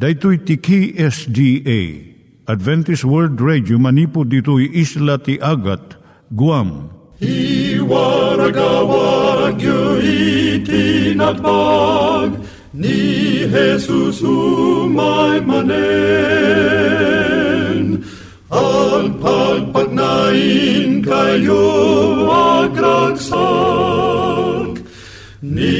Daitui tiki SDA Adventist World Radio manipud ditui isla ti Agat Guam. I waragawag yu itinatpag ni Jesus umay manen. Ang pagpagnain kayo agkansak ni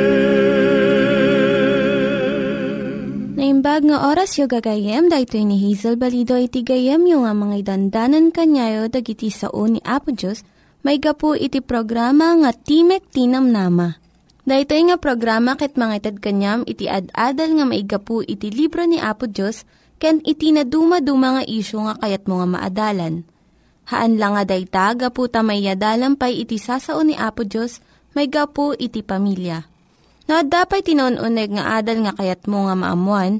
Naimbag nga oras yung gagayem, dahil ni Hazel Balido iti gayem yung nga mga dandanan kanyayo dagiti sao ni Apo Diyos, may gapu iti programa nga Timek Tinam Nama. Dahil nga programa ket mga itad kanyam iti ad-adal nga may gapu iti libro ni Apo Diyos, ken iti na dumaduma nga isyo nga kayat mo nga maadalan. Haan lang nga dayta, gapu tamay pay iti sasao ni Apo Diyos, may gapu iti pamilya. No, dapat tinon-uneg nga adal nga kayat mo nga maamuan,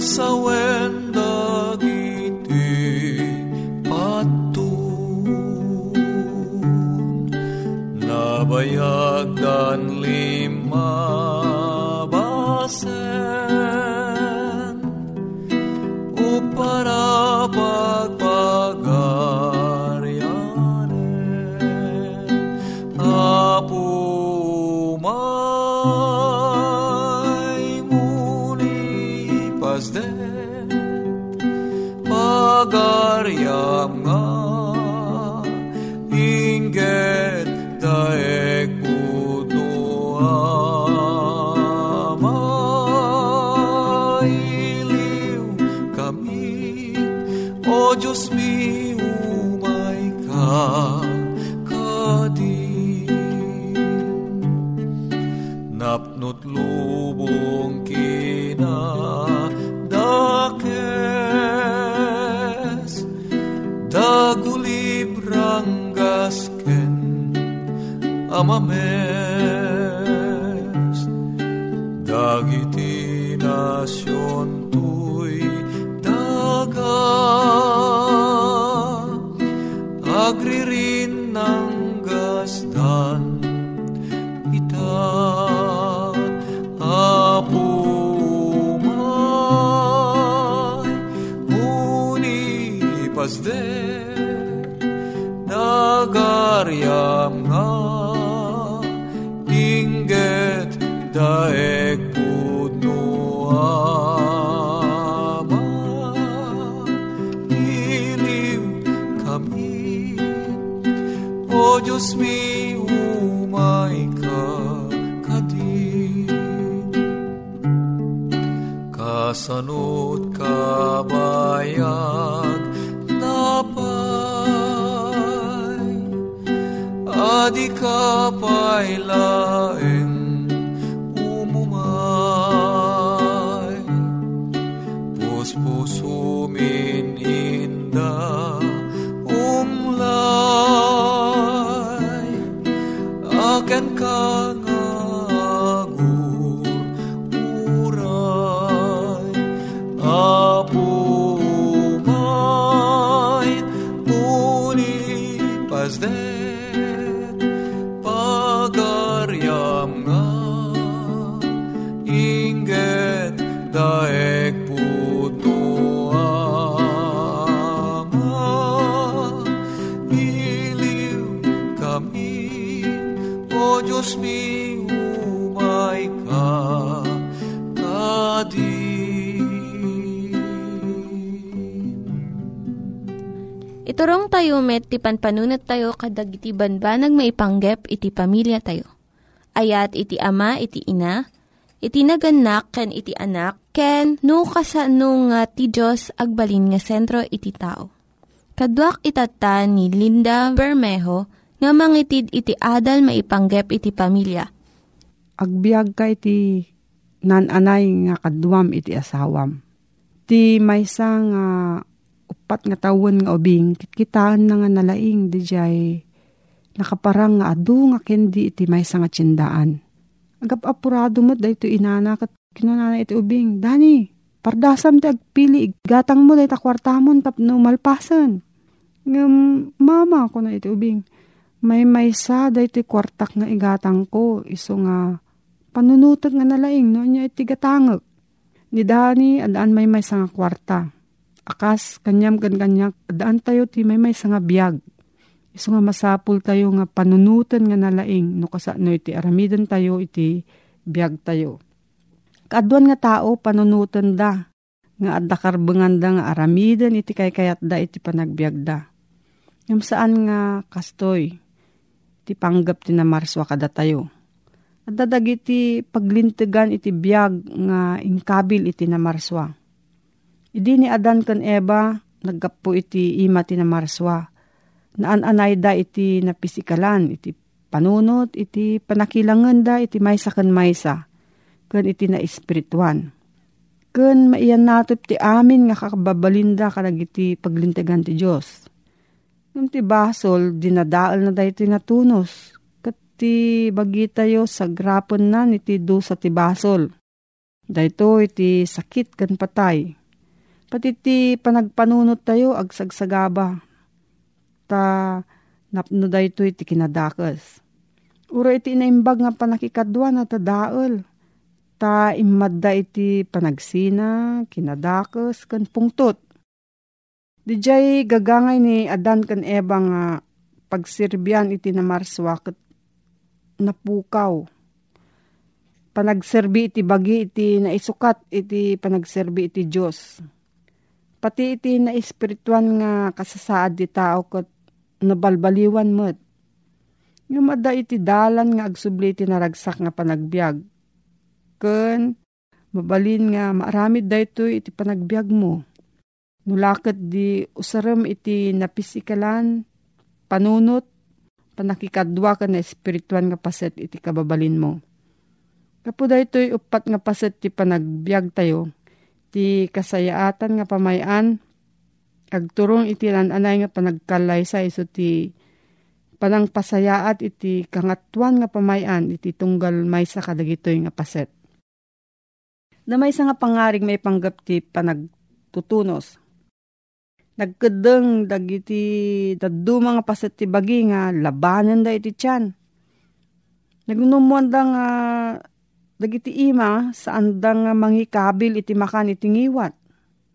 kasawen dagiti patun nabayag dan lima dagulibrang gasken amames kasanot kabayag napay adi ka pailaeng o Diyos mi, umay ka, kadim. Iturong tayo met, ti panpanunat tayo, kadag iti banbanag maipanggep, iti pamilya tayo. Ayat iti ama, iti ina, iti naganak, ken iti anak, ken nukasano nga ti Diyos agbalin nga sentro iti tao. Kaduak itatan ni Linda Bermejo, nga mangitid iti adal maipanggep iti pamilya. Agbiag ka iti nananay nga kaduam iti asawam. Ti maysa nga upat nga tawon nga ubing, kitkitaan na nga nalaing di jay nakaparang nga adu nga kendi iti may nga tsindaan. Agap apurado mo dahito inana kat kinunana iti ubing. Dani, pardasam ti agpili, gatang mo dahito kwartamon tapno malpasan. Ngam, mama ko na iti ubing. May may sa dahito kwartak nga igatang ko, iso nga panunutag nga nalaing no niya iti gatangag. Ni Dani, adaan may may nga kwarta akas kanyam kan kanyak daan tayo ti may may nga biyag. Iso nga masapul tayo nga panunutan nga nalaing no kasano iti aramidan tayo iti biyag tayo. Kaduan nga tao panunutan da nga adda karbengan da nga aramidan iti kay kayat da iti panagbiag da. Yung saan nga kastoy ti panggap ti namarswa kada tayo. At dadagiti paglintigan iti biyag nga ingkabil iti namarswa Idi ni Adan kan Eva, naggapo iti ima ti namarswa. Naan-anay da iti napisikalan, iti panunot, iti panakilangan da, iti maysa kan maysa, kan iti na espirituan. Kan maiyan natop ti amin nga kakababalinda kalag iti paglintagan ti Diyos. Nung ti basol, dinadaal na da iti natunos. Kat ti sa grapon na iti do sa ti basol. Dahito iti sakit kan patay Pati ti panagpanunot tayo agsagsagaba. Ta napno da ito iti kinadakas. Ura iti inaimbag nga panakikadwa na tadaal. Ta imadda iti panagsina, kinadakas, kan pungtot. Dijay gagangay ni Adan kan Eva nga pagsirbyan iti na marswakot napukaw. Panagserbi iti bagi iti naisukat iti panagserbi iti Diyos Pati iti na espirituan nga kasasaad di tao kat nabalbaliwan mo't. Yung mada iti dalan nga agsubli iti naragsak nga panagbiag. Ken, mabalin nga maaramid da ito iti panagbiag mo. Nulakat di usaram iti napisikalan, panunot, panakikadwa ka na espirituan nga paset iti kababalin mo. Kapuda ito'y upat nga paset ti panagbiag tayo, ti kasayaatan nga pamayan agturong iti lananay nga panagkalay sa iso ti panang pasayaat iti kangatuan nga pamayan iti tunggal may sa kadagitoy nga paset. Na may nga pangaring may panggap ti panagtutunos. Nagkadeng dagiti daddu mga paset ti bagi nga labanan da iti tiyan. Nagnumuan da nga Dagiti ima, saan da nga mangikabil iti makan iti ngiwat.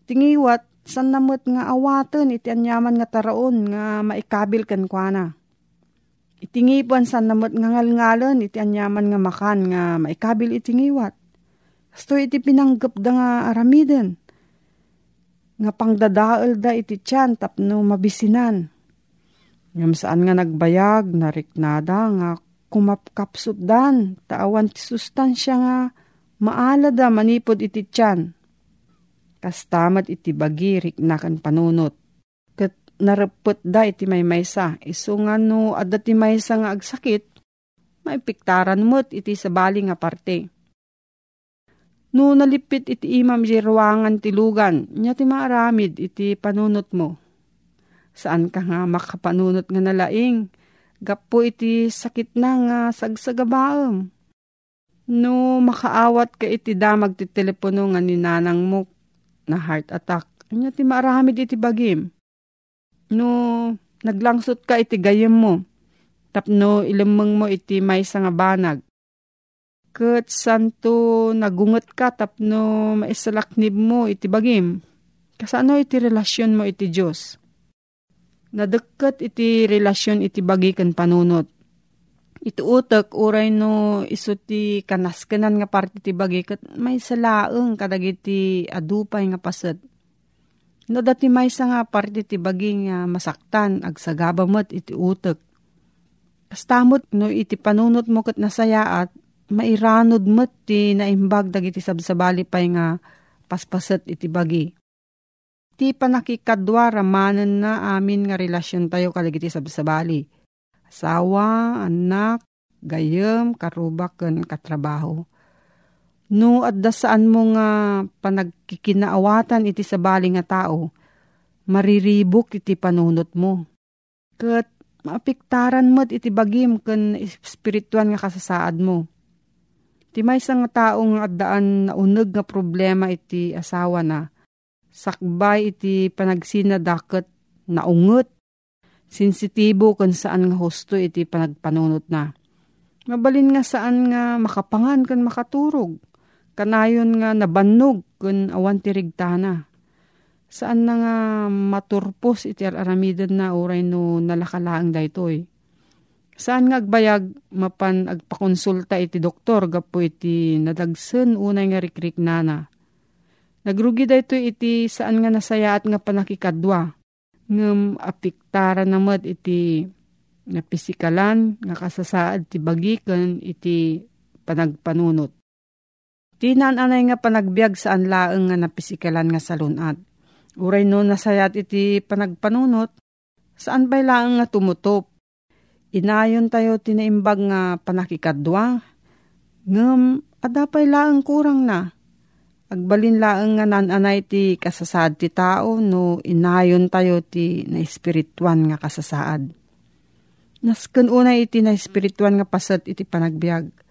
Tingiwat, san namot nga awaten iti anyaman nga taraon nga maikabil kan kuana. Itingipan san namot nga ngalngalan iti anyaman nga makan nga maikabil iti ngiwat. Sto iti pinanggap da nga aramiden. Nga pangdadaal da iti tiyan tapno mabisinan. Ngam saan nga nagbayag, nariknada nga kumapkapsot dan, taawan ti sustansya nga maalada manipod iti tiyan. Kastamat iti bagirik na kan panunot. Kat narapot da iti may maysa, iso nga no adda ti maysa nga agsakit, may piktaran mo't iti sabali nga parte. No nalipit iti imam jirwangan ti lugan, ti maaramid iti panunot mo. Saan ka nga makapanunot nga nalaing, Gapo iti sakit na nga sagsagabaam. No makaawat ka iti damag ti telepono nga ni nanang mo na heart attack. Anya ti maramid iti bagim. No naglangsot ka iti gayem mo. Tapno ilamang mo iti may nga banag. Kat santo nagungot ka tapno maisalaknib mo iti bagim. Kasano iti relasyon mo iti Diyos? Nadagkat iti relasyon iti bagi kan panunot. Iti utak uray no iso ti kanaskanan nga parte ti bagi kat may salaeng kadag iti adupay nga paset. No dati may nga parte ti baging uh, masaktan ag sagabamot iti utek. Kastamot no iti panunot mo kat nasayaat mairanod met ti naimbag dagiti sabsabali pay nga paspaset iti bagi. Ti panakikadwa ramanan na amin nga relasyon tayo kalagiti sabsabali. Asawa, anak, gayem, karubak, ken katrabaho. No, at saan mo nga panagkikinaawatan iti sabali nga tao, mariribok iti panunot mo. Kat maapiktaran mo't iti bagim ken espirituan nga kasasaad mo. Ti may nga tao nga addaan na uneg nga problema iti asawa na, sakbay iti panagsinadaket na unget, sensitibo kung saan nga husto iti panagpanunot na. Mabalin nga saan nga makapangan kan makaturog kanayon nga nabannog kun awan tirigtana. Saan na nga maturpos iti aramidan na uray no nalakalaang daytoy. Saan nga agbayag mapan agpakonsulta iti doktor gapo iti nadagsen unay nga rikrik nana. Nagrugi daytoy iti saan nga nasayaat nga panakikadwa. Ngem apiktara namad iti nga pisikalan nga kasasaad ti bagikan iti panagpanunot. Tinan anay nga panagbiag saan laeng nga napisikalan nga salunat. Uray no nasayat iti panagpanunot, saan bay laeng nga tumutop. Inayon tayo tinaimbag nga panakikadwa. Ngem, adapay laeng kurang na. Agbalin laeng nga nananay ti kasasaad ti tao no inayon tayo ti na espirituan nga kasasaad. Nasken unay iti na espirituan nga pasat iti panagbiag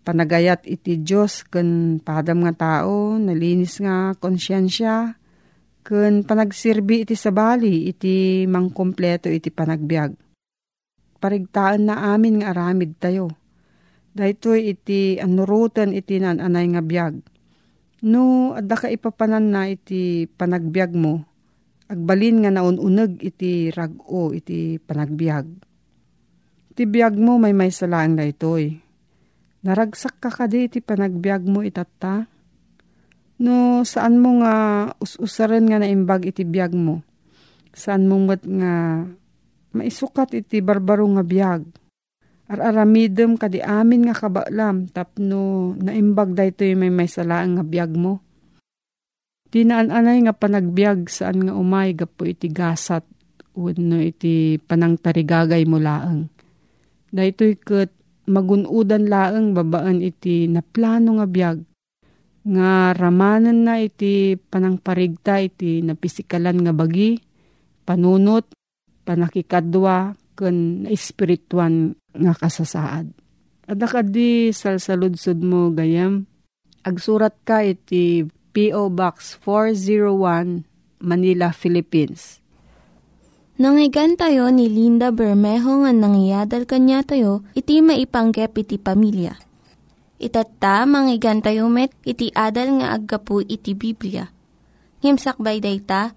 panagayat iti Diyos ken padam nga tao, nalinis nga konsyensya, ken panagsirbi iti sabali iti mangkompleto iti panagbiag. Parigtaan na amin nga aramid tayo. Daytoy iti anurutan iti nananay nga biag. No, adda ka ipapanan na iti panagbiag mo, agbalin nga naununeg iti rago iti panagbiag. Iti biag mo may may salaang daytoy Naragsak ka kadi iti panagbiag mo itata? No, saan mo nga us-usaran nga naimbag iti biag mo? Saan mo nga maisukat iti barbaro nga biag? Ar-aramidem kadi amin nga kabalam tapno naimbag dayto may may salaang nga biag mo. Tinaan-anay nga panagbiag saan nga umay gapo iti gasat no iti panangtarigagay mo laang. Daytoy ket magunudan laeng babaan iti naplano nga biag nga ramanan na iti panangparigta iti napisikalan nga bagi, panunot, panakikadwa, ken espirituan nga kasasaad. Ada di salsaludsod mo gayam, agsurat ka iti P.O. Box 401 Manila, Philippines Nangyigan tayo ni Linda Bermejo nga nangyadal kanya tayo, iti maipanggep iti pamilya. Itatta, manggigan tayo met, iti adal nga aggapu iti Biblia. Ngimsakbay day ta,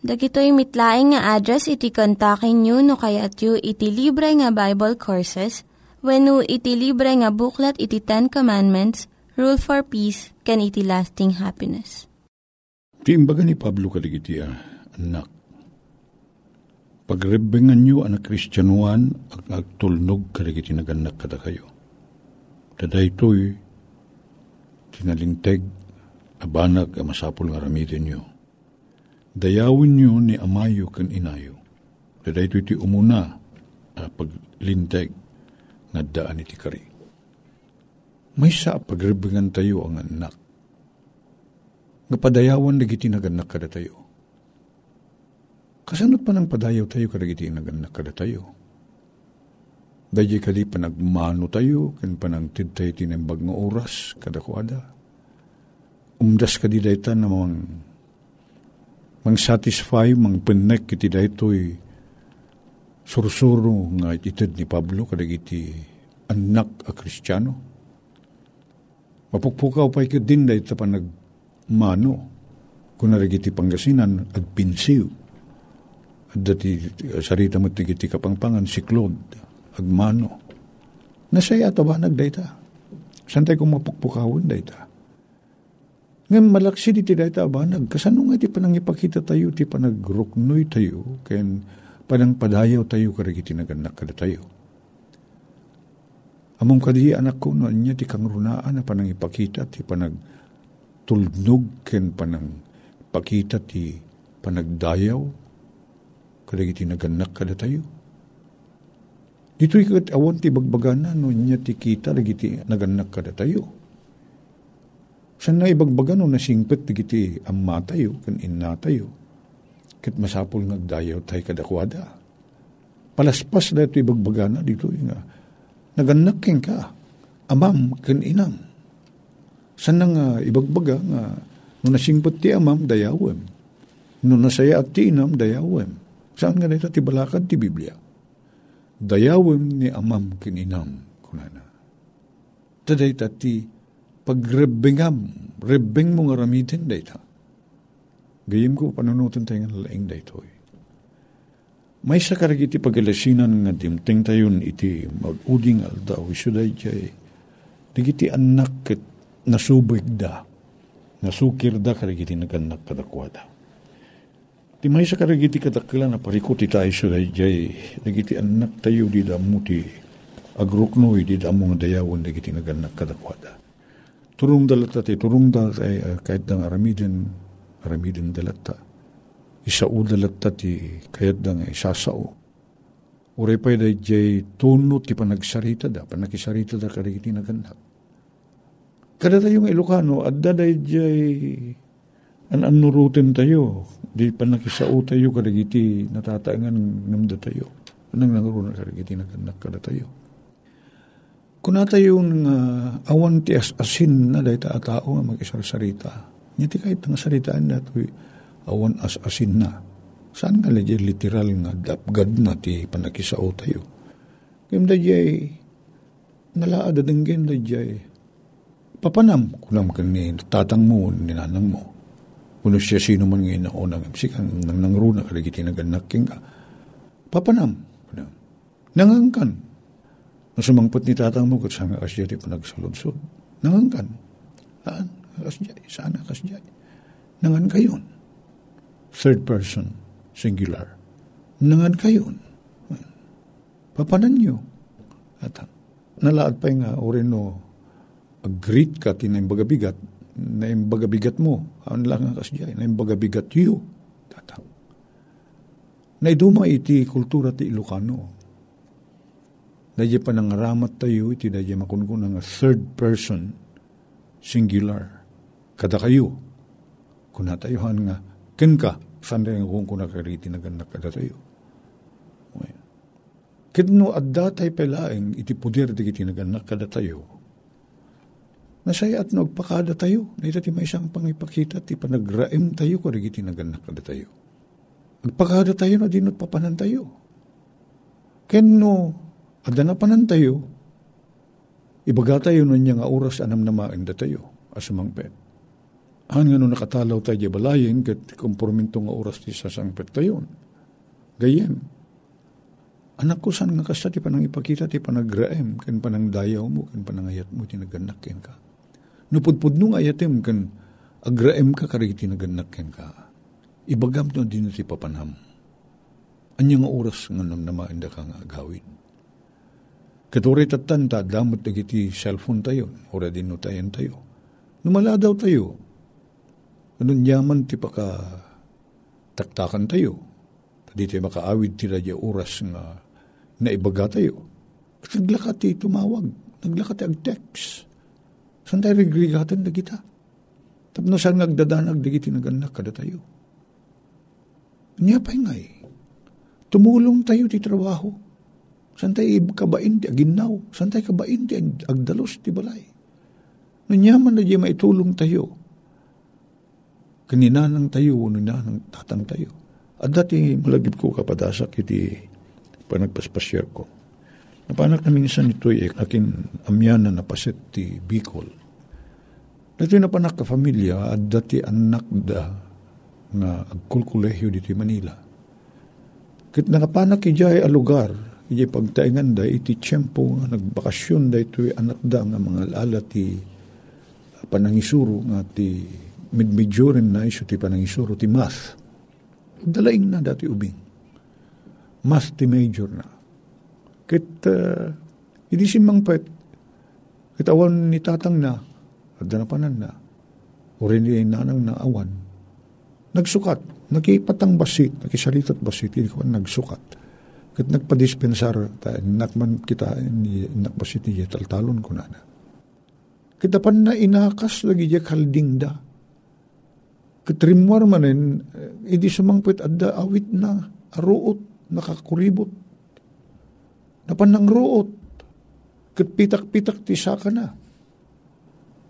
Dagitoy mitlaing nga address iti kontakin nyo no kayat yu iti libre nga Bible Courses when iti libre nga buklat iti Ten Commandments, Rule for Peace, can iti lasting happiness. Ti imbaga ni Pablo kaligiti ah, anak Pagrebengan nyo ang kristyanuan ang agtulnog kaligiti naganak kada kayo. Taday ito'y tinalingteg, abanag ang masapol nga ramitin nyo. Dayawin nyo ni amayo kan inayo. Taday ito'y ti umuna a paglinteg nga daan iti kari. May sa pagrebengan tayo ang anak. Nga padayawan nagiti naganak kada tayo Kasanot pa ng padayaw tayo karagiti naganak kada tayo. Dahil kadi panagmano tayo, kan panangtid tayo tinembag nga oras, kada kuada. Umdas kadi dayta namang mang satisfy, mang penek iti daytoy sursuro nga itid ni Pablo kadag iti anak a kristyano. Mapukpukaw pa ikit din dahil pa nagmano kung narigiti pangasinan agpinsiw. At dati sarita mo tigiti kapangpangan si Claude agmano. Nasaya ito ba nagdayta? Santay kong mapukpukawin dayta. Ngayon malaksi di ti dayta ba nagkasano nga ti panang ipakita tayo ti panagruknoy tayo kaya panang padayaw tayo karigiti naganak kada tayo. Among kadi anak ko no niya ti kang runaan na panang ipakita ti panag tulnog ken panang pakita ti panagdayaw kadagiti naganak kada tayo. Dito ikat awan ti bagbagana no niya ti kita dagiti naganak kada tayo. San na ibagbagan no nasingpet dagiti amma tayo kan inna tayo Kat masapol nagdayaw tayo kadakwada. Palaspas na ito ibagbagana dito nga. Naganaking ka. Amam kan inam. Sana nga ibagbaga nga no nasingpot ti amam dayawem. No nasaya at ti inam dayawem. Saan nga dito ti ti Biblia? Dayawem ni amam kininam kunana. Taday ti pagrebengam, rebeng mo nga ramitin dayta Gayim ko panunutan tayo nga laing daytoy. May sa karagiti pagalasinan nga dimteng tayon iti mag-uding aldaw isuday jay digiti anak ket nasubig da nasukir da karagiti naganak kadakwada. Ti may sa karagiti kadakila na parikuti tayo isuday jay digiti anak tayo di damu ti agruknoy di damu nga dayawon digiti naganak kadakwada. Turong dalat ti turong dalat ay uh, kahit ng aramidin aramidin dalatta. Isao dalatta ti kayat da nga isasao. Uray pa da jay tuno ti panagsarita da, panakisarita da karigiti naganak. Kada tayo nga Ilocano, adda da jay an anurutin tayo, di panakisao tayo karigiti natataangan namda tayo. Anang nangaroon na karigiti naganak kada tayo. Kuna tayo nga uh, awan ti as-asin na dahi ta tao nga mag-isarsarita Ngiti kahit nga salitaan na ito, awan as-asin na. Saan nga lagi literal nga dapgad na ti panakisao tayo. Kaya da jay, nalaad ang gen da jay, papanam, kunam ka ni tatang mo, ni mo. Kuno siya sino man ngayon na unang sikan, nang nangruna ka lagi tinaganak ka. Papanam, kunam. Nasumangpot ni tatang mo, kat sanga kasya ti panagsaludsod. Nangangkan. Haan? kasjay, sana kasjay. Nangan kayon. Third person, singular. Nangan kayon. Papanan nyo. At nalaad pa nga, orino, agreet ka tinaimbagabigat, na imbagabigat mo, ang lang nga kasjay, na imbagabigat you. Tatang. Na iduma iti kultura ti Ilocano. Dadya pa nangaramat tayo, iti dadya makunkun nga third person, singular kada kayo. Kuna tayuhan nga, ken ka, sanda yung kung kuna kariti na ganda kada tayo. Kidno adda tay pelaeng iti puder di kiti naganak kada tayo. Nasaya at nagpakada tayo. Na iti may isang pangipakita ti panagraem tayo ko di kiti naganak kada tayo. Nagpakada tayo na dinot papanan tayo. Adda na panan tayo. Ibaga tayo nun nga oras anam na maenda tayo. Asamang pet. Han nga no nakatalaw tayo balayin, kat komprominto nga oras ti sasangpet tayon. Gayem. Anak ko saan nga kasta ti panang ipakita ti panagraem, kan panang dayaw mo, kan panangayat mo, tinaganak ken ka. Nupudpud nung ayatem, kan agraem ka karigi tinaganak ken ka. Ibagam to din ti papanam. Anya nga oras nga nang namainda ka nga agawin. Katuri tatanta, damot na kiti cellphone tayo, ora din no tayo tayo. Numala daw tayo, Anong yaman ti paka taktakan tayo. Di tayo makaawid ti radya oras nga naibaga tayo. Ti tumawag. Naglakat ti ag-text. Saan tayo rigligatan na kita? Tapno saan nagdadanag di kiti naganak kada tayo. Niya pa ngay. Tumulong tayo ti trabaho. Saan tayo kabain ti aginaw? Saan tayo kabain ti agdalos ti balay? Nanyaman na di maitulong tayo kaninanang tayo, ninanang tatang tayo. At dati malagip ko kapadasak iti panagpaspasyar ko. Napanak na minsan ito ay akin amyana na pasit ti Bicol. Dati napanak ka familia at dati anak da nga agkulkulehyo diti Manila. Kit nakapanak ijay a lugar, ijay pagtaingan da iti tiyempo nga nagbakasyon da ito anak da nga mga lala ti panangisuro nga ti midmidyoren na iso ti panangisuro ti math. Dalaing na dati ubing. Math ti major na. Kit uh, hindi simang pet, kit awan ni tatang na, at danapanan na, o rin ni nanang na awan, nagsukat, nakipatang basit, nakisalitat basit, hindi ko nagsukat. Kit nagpadispensar, ta, nakman kita, ni nakbasit ni taltalon ko na na. Kita pan na inakas lagi diya kalding da katrimwar manen, eh, idi sumangpit adda awit na, aruot, nakakuribot. Napanang ruot, katpitak-pitak ti saka na.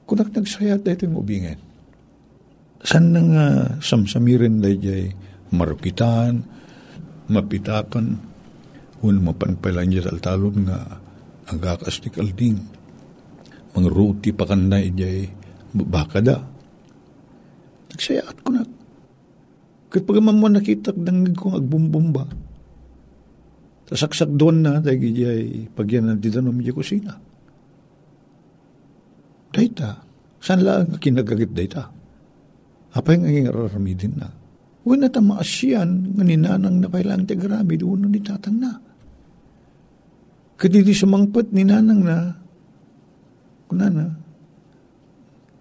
Kunak nagsaya dahito yung ubingin. San nang uh, samsamirin day jay marupitan, mapitakan, un mapanpalan niya taltalon nga agakas ti kalding. Mga ruti pa kanay jay baka da Nagsayaat ko na. Kahit pag mo nakita, dangig kong agbumbumba. Tasaksak doon na, dahil ay pagyan na didanom di kusina. Dayta, saan lang kinagagit dayta? Apa yung ang araramidin na? Huwag na ta maasyan, nga ninanang na kailang tigarami, doon ni tatang na. Kadidi sumangpat ni nanang na, kunana,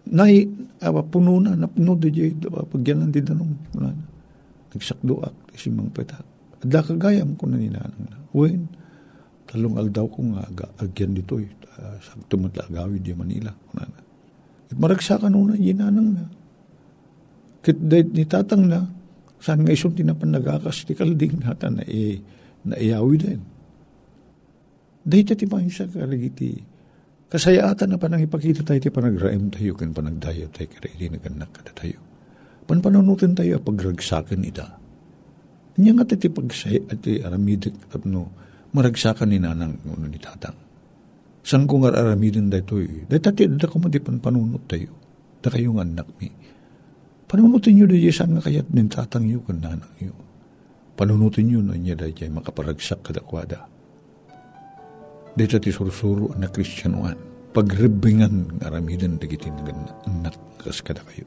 Nay, awa puno na, napuno di jay, pagyanan di danong, wala na. Nagsakdoak, si Mang Petak. Adla kagayam ko na ninanang na. Uwin, talong aldaw ko nga, aga, agyan dito eh. Uh, sa tumatla agawid di Manila. Wala na. At maragsakan na ginanang na. Kit ni tatang na, saan nga isong tinapan nagakas, ti kalding nata na, e, na iyawi din. Dahil ti mahin sa kaligiti, Kasayaatan na panang ipakita tayo ti panagraim tayo kan panagdayo tayo kaya hindi naganak kada tayo. Panpananutin tayo pagragsakan ita. Niya nga ti pagsay at ti aramidik tapno maragsakan ni nanang uno ni tatang. San ko nga aramidin da ito eh. Da tati da ko mati panpanunot tayo. Da kayo nga anak mi. Panunutin nyo da saan nga kayat nin tatang yo kan nanang yo. Panunutin nyo na niya da makaparagsak kada kwada Dito ti sursuro na kristyanuan. Pagrebingan aramidan dagiti anak kas kada kayo.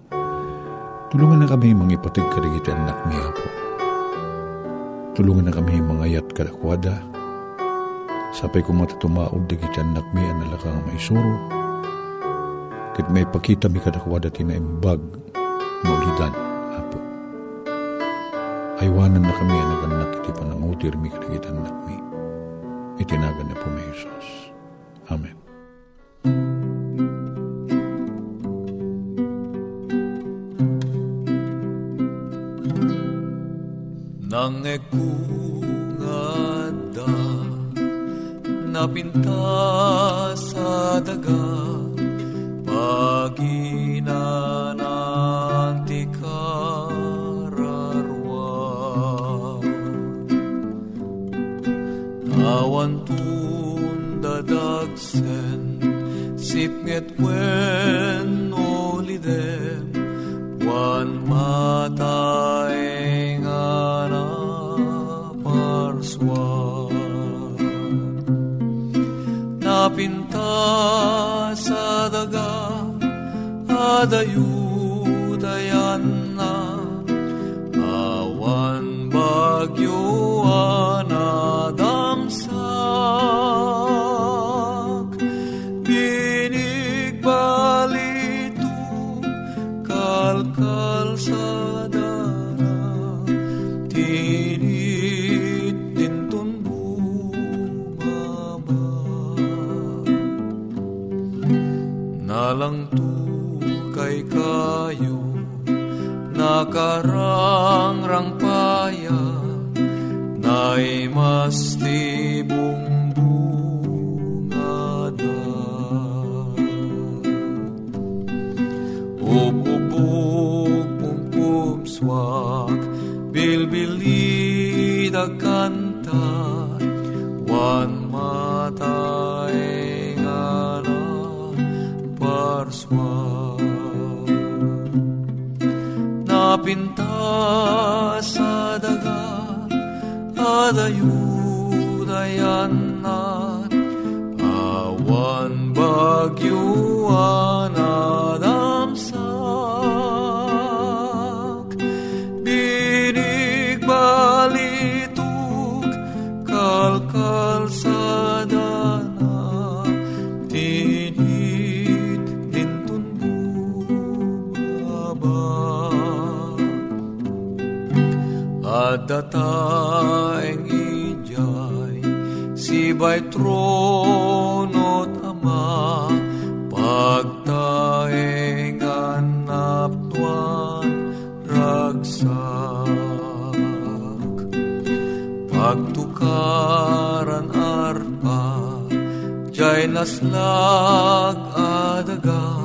Tulungan na kami mga ipatig kadagiti anak niya po. Tulungan na kami mga yat kadakwada. Sapay ko matatumaod dagiti anak mi analakang may suro. Kit may pakita mi kadakwada tinaimbag no ulidan. Apo. Aywanan na kami anak anak iti panangutir mi kadagiti anak mi itinagan na po may Jesus. Amen. Nang ekungada napinta sa daga paginan sipnget wen olidem wan matay nga na parswa napinta sa daga adayudayan mong dumadaan Upupuk mong pumswak Bilbilid kanta. Wan matay ngana Parswak Napinta sa dagat Adayon adayudayan na awan bagyuan adamsak. Binig balituk kalkal sa dana. Tinit dintun bumaba. At dataeng ijay sibay trono tama pagtaeng anap tuan ragsak. Pagtukaran arpa jay naslag adaga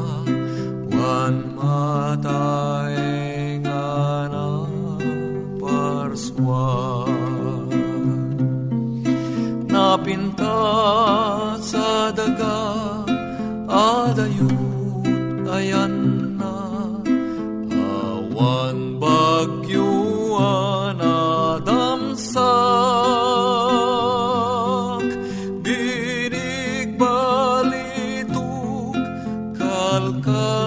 napinta sa daga adayut ayan na awan bagyuan adamsak binig balituk kalkal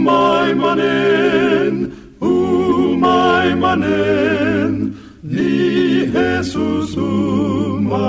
umaimanen, umaimanen, ni Jesus umaimanen.